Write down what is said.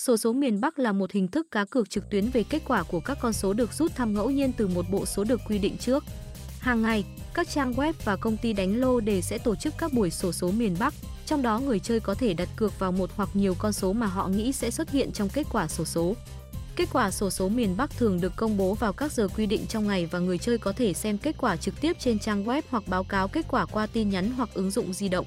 Sổ số miền Bắc là một hình thức cá cược trực tuyến về kết quả của các con số được rút thăm ngẫu nhiên từ một bộ số được quy định trước. Hàng ngày, các trang web và công ty đánh lô đề sẽ tổ chức các buổi sổ số miền Bắc, trong đó người chơi có thể đặt cược vào một hoặc nhiều con số mà họ nghĩ sẽ xuất hiện trong kết quả sổ số. Kết quả sổ số miền Bắc thường được công bố vào các giờ quy định trong ngày và người chơi có thể xem kết quả trực tiếp trên trang web hoặc báo cáo kết quả qua tin nhắn hoặc ứng dụng di động.